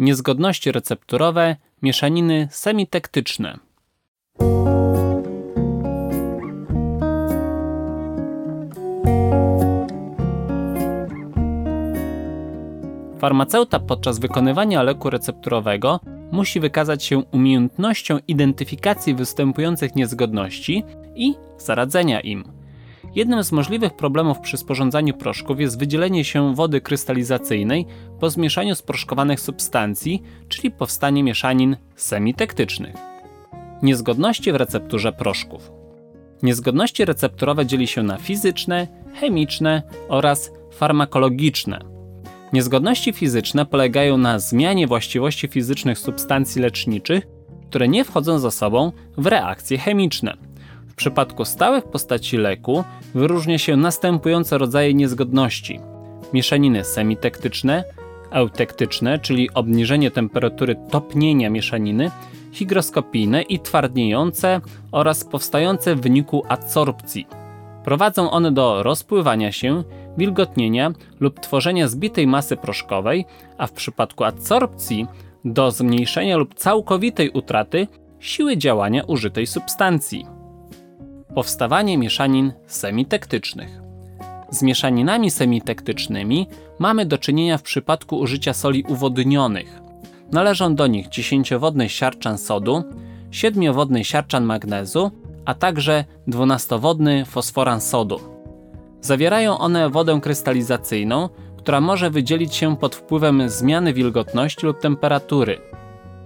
Niezgodności recepturowe mieszaniny semitektyczne. Farmaceuta podczas wykonywania leku recepturowego musi wykazać się umiejętnością identyfikacji występujących niezgodności i zaradzenia im. Jednym z możliwych problemów przy sporządzaniu proszków jest wydzielenie się wody krystalizacyjnej po zmieszaniu sproszkowanych substancji, czyli powstanie mieszanin semitektycznych. Niezgodności w recepturze proszków. Niezgodności recepturowe dzieli się na fizyczne, chemiczne oraz farmakologiczne. Niezgodności fizyczne polegają na zmianie właściwości fizycznych substancji leczniczych, które nie wchodzą za sobą w reakcje chemiczne. Przypadku stałych postaci leku wyróżnia się następujące rodzaje niezgodności: mieszaniny semitektyczne, eutektyczne, czyli obniżenie temperatury topnienia mieszaniny, higroskopijne i twardniejące oraz powstające w wyniku adsorpcji. Prowadzą one do rozpływania się, wilgotnienia lub tworzenia zbitej masy proszkowej, a w przypadku adsorpcji do zmniejszenia lub całkowitej utraty siły działania użytej substancji. Powstawanie mieszanin semitektycznych. Z mieszaninami semitektycznymi mamy do czynienia w przypadku użycia soli uwodnionych. Należą do nich 10-wodny siarczan sodu, 7-wodny siarczan magnezu, a także 12-wodny fosforan sodu. Zawierają one wodę krystalizacyjną, która może wydzielić się pod wpływem zmiany wilgotności lub temperatury.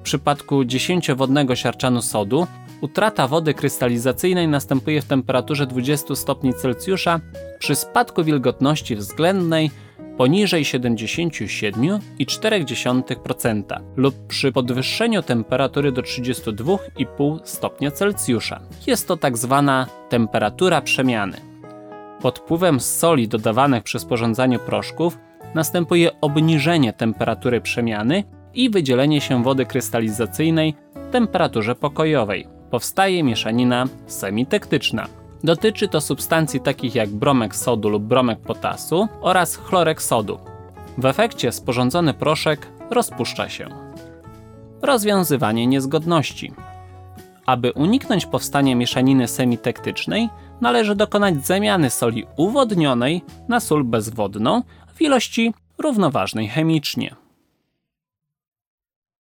Przypadku 10-wodnego siarczanu sodu utrata wody krystalizacyjnej następuje w temperaturze 20 stopni Celsjusza przy spadku wilgotności względnej poniżej 77,4% lub przy podwyższeniu temperatury do 32,5 stopnia Celsjusza. Jest to tak zwana temperatura przemiany. Pod wpływem soli dodawanych przy sporządzaniu proszków następuje obniżenie temperatury przemiany i wydzielenie się wody krystalizacyjnej w temperaturze pokojowej. Powstaje mieszanina semitektyczna. Dotyczy to substancji takich jak bromek sodu lub bromek potasu oraz chlorek sodu. W efekcie sporządzony proszek rozpuszcza się. Rozwiązywanie niezgodności. Aby uniknąć powstania mieszaniny semitektycznej, należy dokonać zamiany soli uwodnionej na sól bezwodną w ilości równoważnej chemicznie.